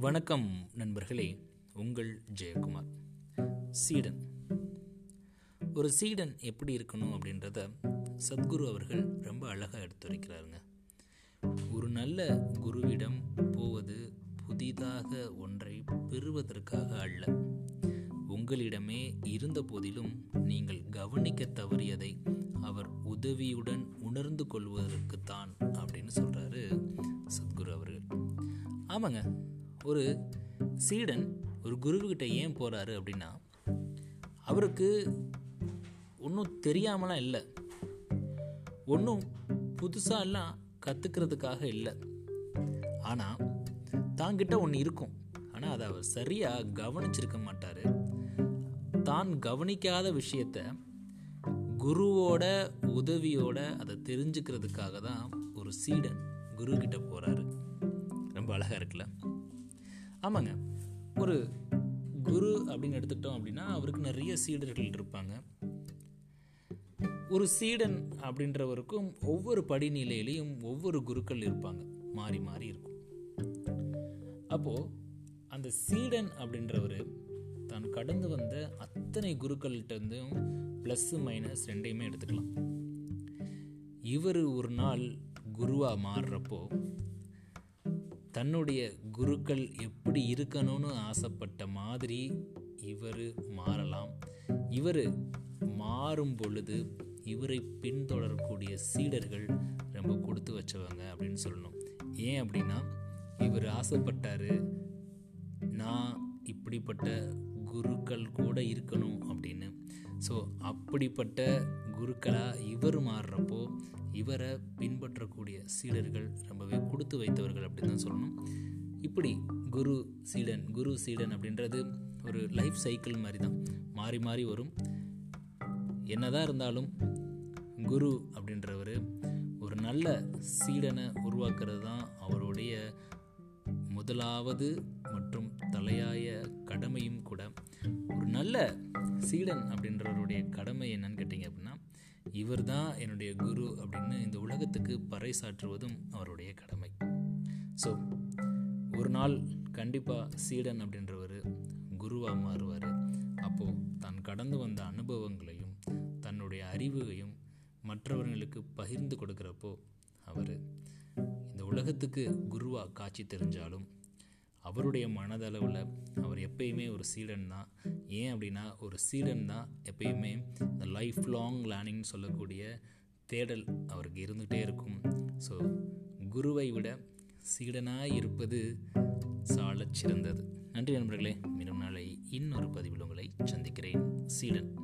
வணக்கம் நண்பர்களே உங்கள் ஜெயக்குமார். சீடன். ஒரு சீடன் எப்படி இருக்கணும் அப்படின்றத சத்குரு அவர்கள் ரொம்ப அழகாக எடுத்துரைக்கிறாருங்க. ஒரு நல்ல குருவிடம் போவது புதிதாக ஒன்றை பெறுவதற்காக அல்ல. உங்களிடமே இருந்த போதிலும் நீங்கள் கவனிக்க தவறியதை அவர் உதவியுடன் உணர்ந்து கொள்வதற்குத்தான் அப்படின்னு சொல்கிறாரு சத்குரு அவர்கள். ஆமாங்க ஒரு சீடன் ஒரு குருவுக்கிட்ட ஏன் போகிறாரு அப்படின்னா அவருக்கு ஒன்றும் தெரியாமலாம் இல்லை. ஒன்றும் புதுசாக எல்லாம் கற்றுக்கிறதுக்காக இல்லை. ஆனால் தாங்கிட்ட ஒன்று இருக்கும். ஆனால் அதை அவர் சரியாக கவனிச்சிருக்க மாட்டார். தான் கவனிக்காத விஷயத்த குருவோட உதவியோட அதை தெரிஞ்சுக்கிறதுக்காக தான் ஒரு சீடன் குரு கிட்ட போகிறாரு ரொம்ப அழகாக இருக்குல்ல? ஆமாங்க. ஒரு குரு அப்படின்னு எடுத்துக்கிட்டோம் அப்படின்னா அவருக்கு நிறைய சீடர்கள் இருப்பாங்க. ஒரு சீடன் அப்படின்றவருக்கும் ஒவ்வொரு படிநிலையிலையும் ஒவ்வொரு குருக்கள் இருப்பாங்க. மாறி மாறி இருக்கும். அப்போ அந்த சீடன் அப்படின்றவர் தான் கடந்து வந்த அத்தனை குருக்கள்கிட்ட இருந்தும் ப்ளஸ் மைனஸ் ரெண்டையுமே எடுத்துக்கலாம். இவர் ஒரு நாள் குருவாக மாறுறப்போ தன்னுடைய குருக்கள் எப்படி இருக்கணும்னு ஆசைப்பட்ட மாதிரி இவர் மாறலாம். இவர் மாறும் பொழுது இவரை பின்தொடரக்கூடிய சீடர்கள் ரொம்ப கொடுத்து வச்சவங்க அப்படின்னு சொல்லணும். ஏன் அப்படின்னா இவர் ஆசைப்பட்டார் நான் இப்படிப்பட்ட குருக்கள் கூட இருக்கணும் அப்படின்னு. ஸோ அப்படிப்பட்ட குருக்களாக இவர் மாறுறப்போ இவரை பின்பற்றக்கூடிய சீடர்கள் ரொம்பவே கொடுத்து வைத்தவர்கள் அப்படின்னு தான் சொல்லணும். இப்படி குரு சீடன் குரு சீடன் அப்படின்றது ஒரு லைஃப் சைக்கிள் மாதிரி தான். மாறி மாறி வரும். என்னதான் இருந்தாலும் குரு அப்படின்றவர் ஒரு நல்ல சீடனை உருவாக்குறது தான் அவருடைய முதலாவது மற்றும் தலையாய கடமையும் கூட. ஒரு நல்ல சீடன் அப்படின்றவருடைய கடமை என்னன்னு கேட்டிங்க அப்படின்னா இவர் தான் என்னுடைய குரு அப்படின்னு இந்த உலகத்துக்கு பறைசாற்றுவதும் அவருடைய கடமை. ஸோ ஒரு நாள் கண்டிப்பாக சீடன் அப்படின்றவர் குருவாக மாறுவார். அப்போது தான் கடந்து வந்த அனுபவங்களையும் தன்னுடைய அறிவையும் மற்றவர்களுக்கு பகிர்ந்து கொடுக்குறப்போ அவர் இந்த உலகத்துக்கு குருவாக காட்சி தெரிஞ்சாலும் அவருடைய மனதளவில் அவர் எப்பயுமே ஒரு சீடன் தான். ஏன் அப்படின்னா ஒரு சீடன் தான் எப்பயுமே இந்த லைஃப் லாங் லேர்னிங் சொல்லக்கூடிய தேடல் அவருக்கு இருந்துகிட்டே இருக்கும். ஸோ குருவை விட சீடனாக இருப்பது சாலச் சிறந்தது. நன்றி நண்பர்களே. மீண்டும் நாளை இன்னொரு பதிவில் உங்களை சந்திக்கிறேன். சீடன்.